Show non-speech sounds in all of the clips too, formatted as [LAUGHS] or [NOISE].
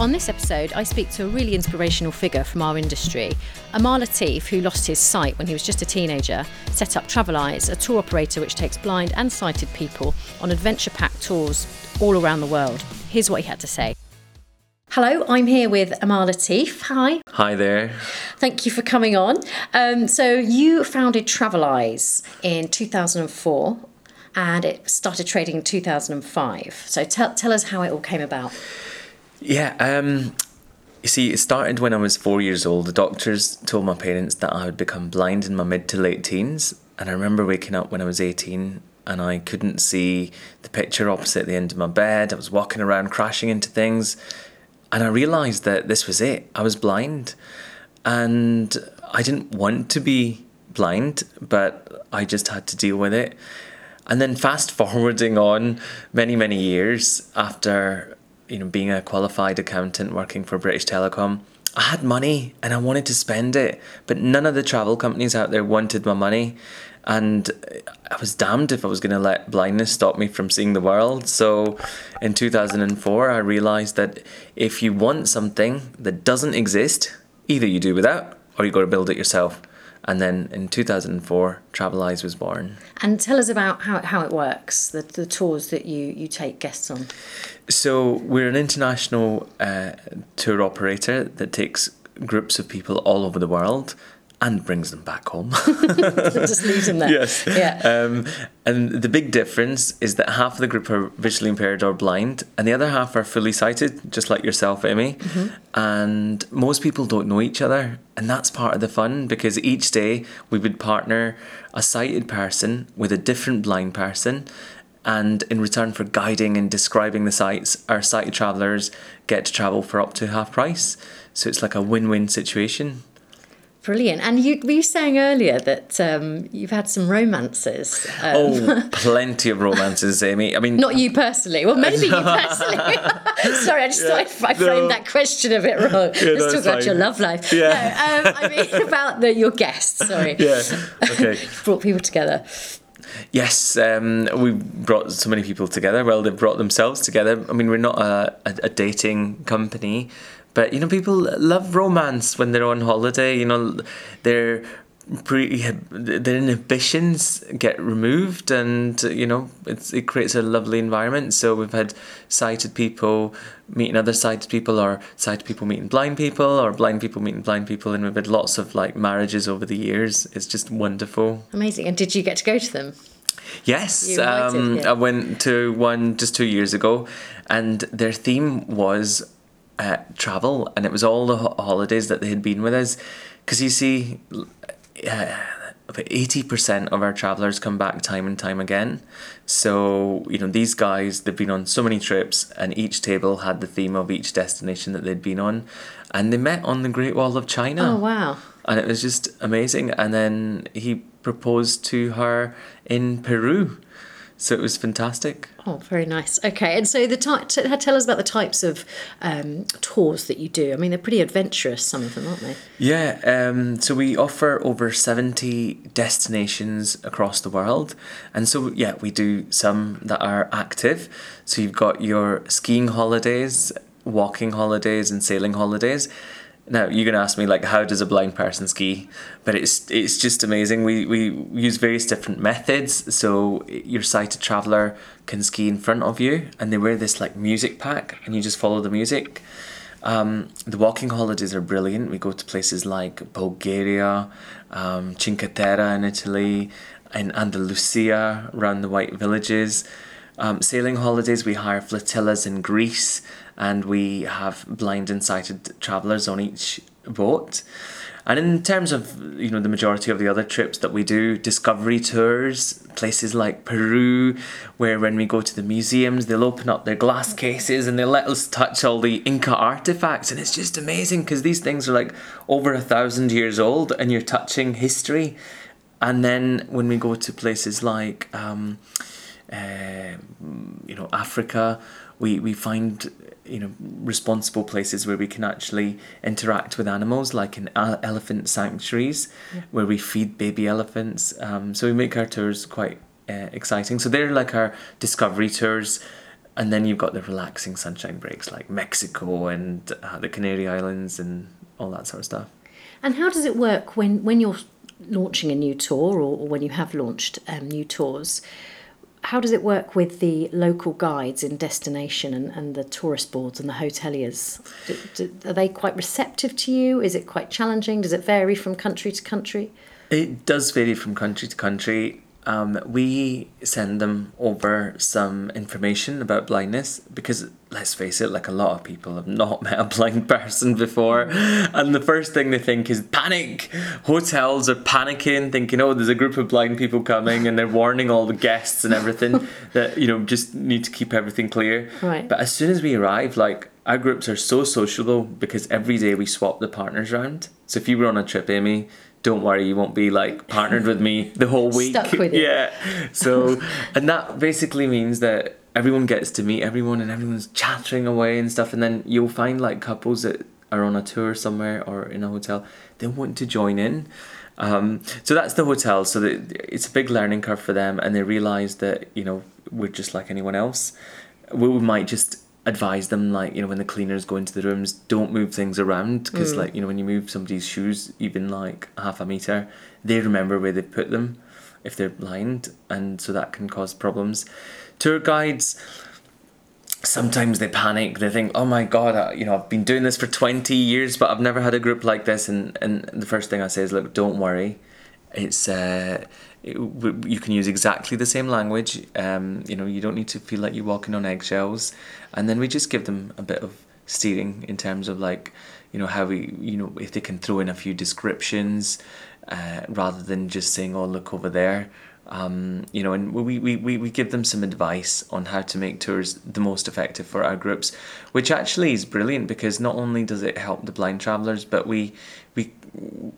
On this episode, I speak to a really inspirational figure from our industry, Amar Latif, who lost his sight when he was just a teenager, set up Traveleyes, a tour operator which takes blind and sighted people on adventure packed tours all around the world. Here's what he had to say. Hello, I'm here with Amar Latif. Hi. Hi there. Thank you for coming on. Um, so, you founded Traveleyes in 2004 and it started trading in 2005. So, tell, tell us how it all came about. Yeah, um, you see, it started when I was four years old. The doctors told my parents that I would become blind in my mid to late teens. And I remember waking up when I was 18 and I couldn't see the picture opposite the end of my bed. I was walking around crashing into things. And I realised that this was it. I was blind. And I didn't want to be blind, but I just had to deal with it. And then fast forwarding on many, many years after you know, being a qualified accountant working for British Telecom, I had money and I wanted to spend it, but none of the travel companies out there wanted my money. And I was damned if I was going to let blindness stop me from seeing the world. So in 2004, I realized that if you want something that doesn't exist, either you do without or you got to build it yourself. And then in 2004, Traveleyes was born. And tell us about how, how it works, the, the tours that you, you take guests on. So, we're an international uh, tour operator that takes groups of people all over the world and brings them back home. [LAUGHS] [LAUGHS] Just leaves them there. Yes. Yeah. Um, and the big difference is that half of the group are visually impaired or blind, and the other half are fully sighted, just like yourself, Amy. Mm-hmm. And most people don't know each other, and that's part of the fun because each day we would partner a sighted person with a different blind person. And in return for guiding and describing the sites, our sighted travellers get to travel for up to half price. So it's like a win win situation. Brilliant. And you were you saying earlier that um, you've had some romances? Um, oh, [LAUGHS] plenty of romances, Amy. I mean, not you personally. Well, maybe you [LAUGHS] personally. [LAUGHS] Sorry, I just yeah, thought I, framed no. that question a bit wrong. Yeah, Let's no, talk about fine. your love life. Yeah. No, um, I mean about the, your guests. Sorry. Yeah. Okay. brought people together. Yes, um, we brought so many people together. Well, they've brought themselves together. I mean, we're not a, a, a dating company, but you know, people love romance when they're on holiday. You know, their pre their inhibitions get removed, and you know, it creates a lovely environment. So we've had sighted people meeting other sighted people, or sighted people meeting blind people, or blind people meeting blind people, and we've had lots of like marriages over the years. It's just wonderful. Amazing. And did you get to go to them? Yes, um. I went to one just two years ago, and their theme was uh, travel, and it was all the ho- holidays that they had been with us. Because you see, uh, about eighty percent of our travelers come back time and time again. So you know these guys, they've been on so many trips, and each table had the theme of each destination that they'd been on, and they met on the Great Wall of China. Oh wow! And it was just amazing. And then he proposed to her in Peru so it was fantastic. Oh, very nice. Okay, and so the ty- t- tell us about the types of um, tours that you do. I mean, they're pretty adventurous, some of them, aren't they? Yeah. Um, so we offer over seventy destinations across the world, and so yeah, we do some that are active. So you've got your skiing holidays, walking holidays, and sailing holidays. Now you're gonna ask me like, how does a blind person ski? But it's it's just amazing. We we use various different methods. So your sighted traveler can ski in front of you, and they wear this like music pack, and you just follow the music. Um, the walking holidays are brilliant. We go to places like Bulgaria, um, Cinque Terre in Italy, in Andalusia, around the white villages. Um, sailing holidays, we hire flotillas in Greece and we have blind and sighted travellers on each boat. And in terms of you know the majority of the other trips that we do, discovery tours, places like Peru, where when we go to the museums, they'll open up their glass cases and they'll let us touch all the Inca artifacts, and it's just amazing because these things are like over a thousand years old, and you're touching history. And then when we go to places like um, you know Africa, we we find you know responsible places where we can actually interact with animals like in elephant sanctuaries yeah. where we feed baby elephants um, so we make our tours quite uh, exciting so they're like our discovery tours and then you've got the relaxing sunshine breaks like Mexico and uh, the Canary Islands and all that sort of stuff. And how does it work when, when you're launching a new tour or, or when you have launched um, new tours? How does it work with the local guides in destination and, and the tourist boards and the hoteliers? Do, do, are they quite receptive to you? Is it quite challenging? Does it vary from country to country? It does vary from country to country um, we send them over some information about blindness because let's face it, like a lot of people have not [LAUGHS] met a blind person before, and the first thing they think is panic. Hotels are panicking, thinking, "Oh, there's a group of blind people coming," and they're warning all the guests and everything [LAUGHS] that you know just need to keep everything clear. Right. But as soon as we arrive, like our groups are so sociable because every day we swap the partners around. So if you were on a trip, Amy, don't worry, you won't be like partnered with me the whole week. Stuck with. Yeah. So, and that basically means that everyone gets to meet everyone and everyone's chattering away and stuff. And then you'll find like couples that are on a tour somewhere or in a hotel, they want to join in. Um, so that's the hotel. So that it's a big learning curve for them, and they realize that you know we're just like anyone else. We might just advise them like you know when the cleaners go into the rooms don't move things around because mm. like you know when you move somebody's shoes even like half a meter they remember where they put them if they're blind and so that can cause problems tour guides sometimes they panic they think oh my god I, you know i've been doing this for 20 years but i've never had a group like this and and the first thing i say is look don't worry it's uh you can use exactly the same language. Um, you know, you don't need to feel like you're walking on eggshells. And then we just give them a bit of steering in terms of like, you know, how we, you know, if they can throw in a few descriptions uh, rather than just saying, "Oh, look over there." Um, you know, and we, we, we, we give them some advice on how to make tours the most effective for our groups, which actually is brilliant because not only does it help the blind travellers, but we we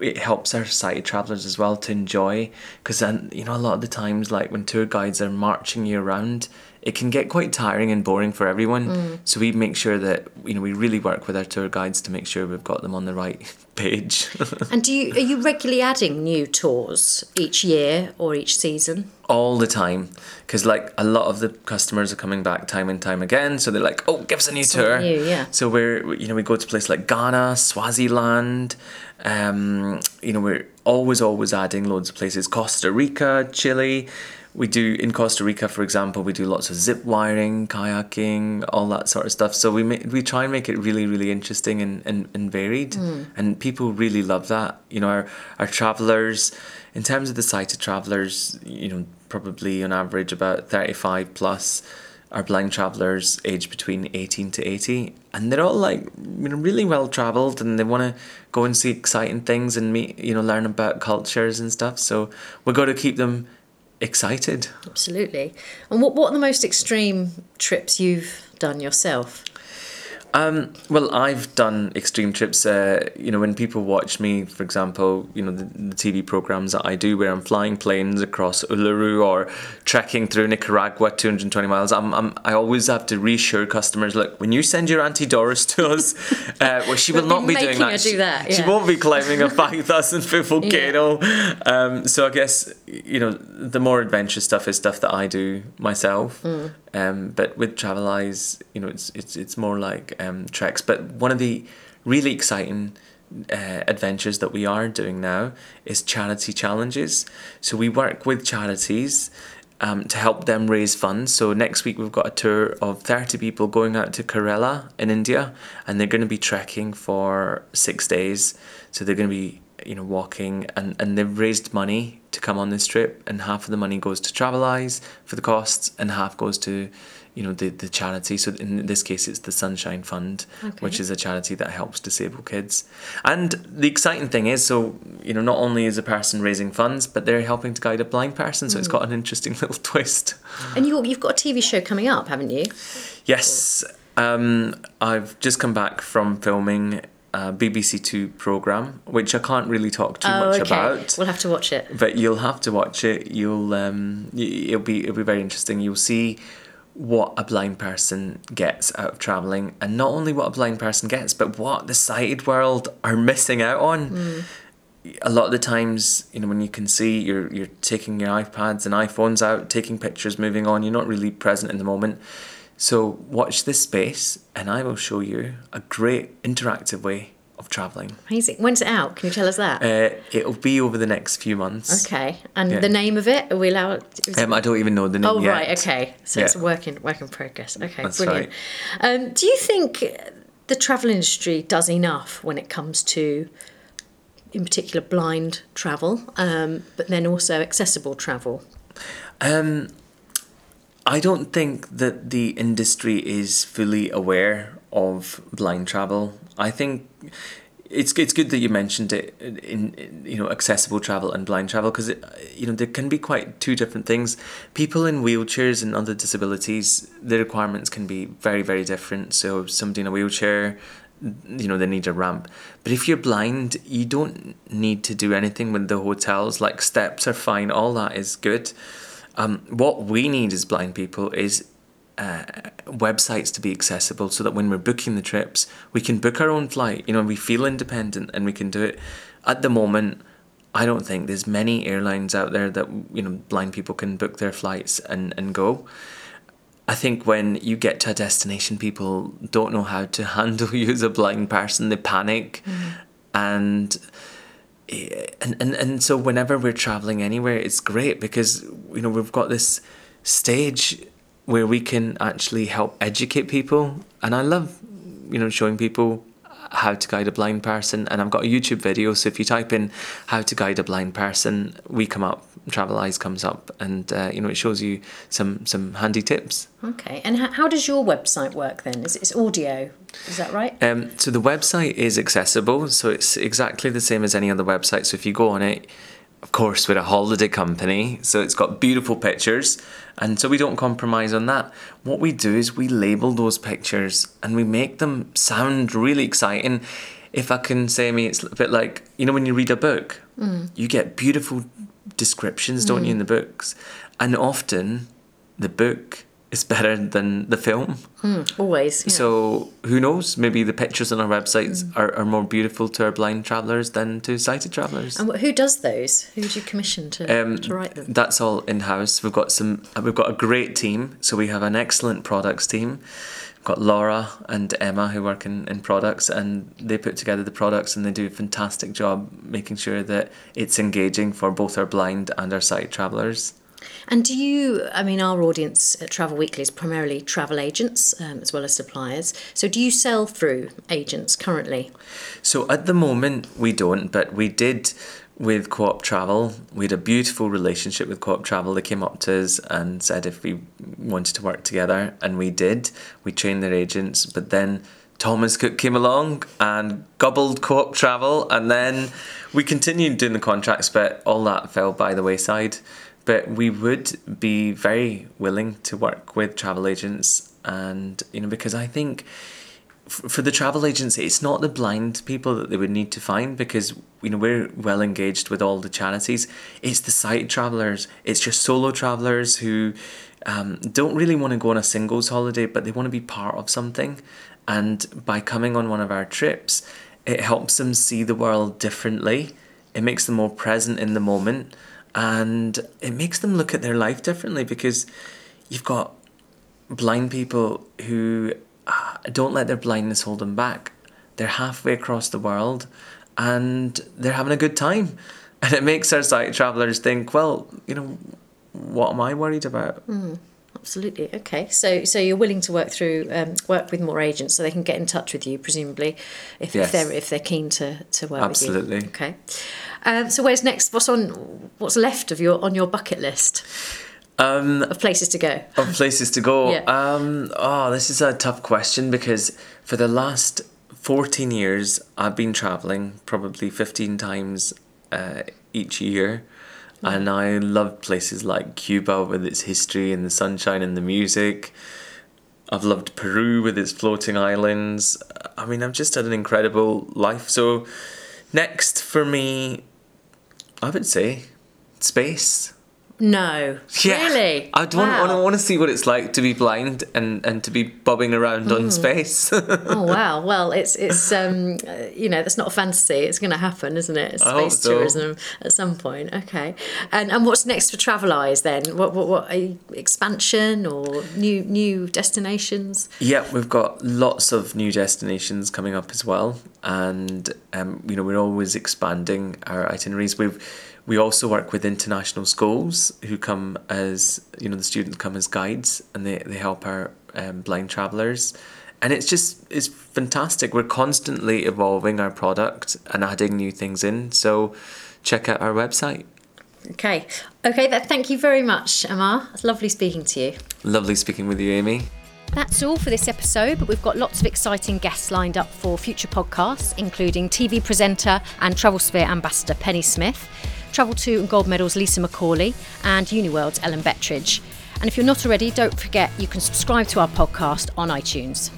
it helps our sighted travellers as well to enjoy because then you know a lot of the times like when tour guides are marching you around it can get quite tiring and boring for everyone. Mm. So we make sure that you know we really work with our tour guides to make sure we've got them on the right [LAUGHS] page. [LAUGHS] and do you are you regularly adding new tours each year or each season? All the time, because like a lot of the customers are coming back time and time again, so they're like, "Oh, give us a new Something tour." New, yeah. So we're you know we go to places like Ghana, Swaziland. Um, you know we're always always adding loads of places: Costa Rica, Chile we do in Costa Rica, for example, we do lots of zip wiring, kayaking, all that sort of stuff. So we make, we try and make it really, really interesting and, and, and varied, mm. and people really love that. You know, our our travelers, in terms of the sighted travelers, you know, probably on average about thirty five plus are blind travelers aged between 18 to 80 and they're all like you know really well traveled and they want to go and see exciting things and meet you know learn about cultures and stuff so we've got to keep them excited. Absolutely. And what, what are the most extreme trips you've done yourself? Um, well, I've done extreme trips. Uh, you know, when people watch me, for example, you know the, the, TV programs that I do, where I'm flying planes across Uluru or trekking through Nicaragua, 220 miles. I'm, I'm I always have to reassure customers, look, when you send your auntie Doris to us, [LAUGHS] uh, well, she will not be doing that. Do that yeah. She won't be climbing a [LAUGHS] 5,000 foot volcano. Yeah. Um, so I guess you know the more adventurous stuff is stuff that I do myself. Mm. Um, but with Traveleyes, you know, it's it's it's more like um, treks. But one of the really exciting uh, adventures that we are doing now is charity challenges. So we work with charities um, to help them raise funds. So next week we've got a tour of 30 people going out to Kerala in India and they're going to be trekking for six days. So they're going to be you know walking and, and they've raised money to come on this trip and half of the money goes to Traveleyes for the costs and half goes to you know the, the charity. So in this case it's the sunshine fund okay. which is a charity that helps disabled kids. And the exciting thing is so you know not only is a person raising funds but they're helping to guide a blind person so mm. it's got an interesting [LAUGHS] little twist. And you, you've got a tv show coming up haven't you? Yes. Um, i've just come back from filming uh, BBC Two program, which I can't really talk too oh, much okay. about. We'll have to watch it. But you'll have to watch it. You'll um, it'll be it'll be very interesting. You'll see what a blind person gets out of traveling, and not only what a blind person gets, but what the sighted world are missing out on. Mm. A lot of the times, you know, when you can see, you're you're taking your iPads and iPhones out, taking pictures, moving on. You're not really present in the moment So watch this space, and I will show you a great interactive way of traveling. Amazing. When's it out? Can you tell us that? Uh, it'll be over the next few months. okay. And yeah. the name of it? Are we allowed? Um, I don't even know the name Oh yet. right, okay. So it's a work in work in progress. Okay, That's brilliant. Um, do you think the travel industry does enough when it comes to, in particular, blind travel, um, but then also accessible travel? Um, I don't think that the industry is fully aware of blind travel. I think it's it's good that you mentioned it in, in you know accessible travel and blind travel because you know there can be quite two different things. People in wheelchairs and other disabilities, the requirements can be very very different. So somebody in a wheelchair, you know they need a ramp. But if you're blind, you don't need to do anything with the hotels. Like steps are fine. All that is good. Um, what we need as blind people is uh, websites to be accessible so that when we're booking the trips, we can book our own flight. You know, we feel independent and we can do it. At the moment, I don't think there's many airlines out there that you know blind people can book their flights and, and go. I think when you get to a destination, people don't know how to [LAUGHS] handle you as a blind person. They panic, and eh, Eh, and, and and so whenever we're traveling anywhere, it's great because you know we've got this stage where we can actually help educate people, and I love you know showing people how to guide a blind person and I've got a YouTube video so if you type in how to guide a blind person we come up Traveleyes comes up and uh, you know it shows you some some handy tips Okay. And how, how does your website work then? Is it it's audio? Is that right? Um, so the website is accessible, so it's exactly the same as any other website. So if you go on it, of course, we're a holiday company, so it's got beautiful pictures, and so we don't compromise on that. What we do is we label those pictures and we make them sound really exciting. If I can say me, it's a bit like you know when you read a book, mm. you get beautiful descriptions, don't you, in mm. the books, and often the book is better than the film. Always. yeah. So who knows? Maybe the pictures on our websites are, are more beautiful to our blind travellers than to sighted travellers. And who does those? Who do you commission to, Um, to write them? That's all in house. We've got some. uh, We've got a great team. So we have an excellent products team. We've got Laura and Emma who work in, in products, and they put together the products, and they do a fantastic job making sure that it's engaging for both our blind and our sighted travellers. And do you, I mean, our audience at Travel Weekly is primarily travel agents um, as well as suppliers. So do you sell through agents currently? So at the moment we don't, but we did with Co-op Travel. We had a beautiful relationship with Co-op Travel. They came up to us and said if we wanted to work together, and we did. We trained their agents, but then Thomas Cook came along and gobbled Co-op Travel, and then we continued doing the contracts, but all that fell by the wayside. But we would be very willing to work with travel agents, and you know because I think for the travel agency, it's not the blind people that they would need to find because you know we're well engaged with all the charities. It's the sight travelers. It's your solo travelers who um, don't really want to go on a singles holiday, but they want to be part of something. And by coming on one of our trips, it helps them see the world differently. It makes them more present in the moment, and it makes them look at their life differently because you've got blind people who uh, don't let their blindness hold them back. They're halfway across the world and they're having a good time. [LAUGHS] And it makes our sight travellers think, well, you know, what am I worried about? Absolutely. Okay. So so you're willing to work through um, work with more agents so they can get in touch with you, presumably, if, Yes. if they're if they're keen to, to work Absolutely. with you. Absolutely. Okay. Um, so where's next? What's on? What's left of your on your bucket list Um, of places to go? of places to go. [LAUGHS] Yeah. Um, oh, this is a tough question because for the last 14 years, I've been traveling probably 15 times uh, each year. And I love places like Cuba with its history and the sunshine and the music. I've loved Peru with its floating islands. I mean, I've just had an incredible life. So, next for me, I would say space. No, Yeah. really. I don't Wow. want, want to see what it's like to be blind and, and to be bobbing around Mm. on space. [LAUGHS] Oh wow! Well, it's it's um, you know that's not a fantasy. It's going to happen, isn't it? It's Space so. tourism at some point. Okay, and and what's next for Traveleyes then? What what what expansion or new new destinations? Yeah, we've got lots of new destinations coming up as well, and um, you know we're always expanding our itineraries. We've we also work with international schools who come as you know the students come as guides and they they help our um, blind travelers, and it's just it's fantastic. We're constantly evolving our product and adding new things in. So check out our website. Okay, okay. That, thank you very much, Amar. It's lovely speaking to you. Lovely speaking with you, Amy. That's all for this episode, but we've got lots of exciting guests lined up for future podcasts, including TV presenter and Travelsphere ambassador Penny Smith, Travel 2 and Gold Medal's Lisa McCauley, and Uniworld's Ellen Bettridge. And if you're not already, don't forget you can subscribe to our podcast on iTunes.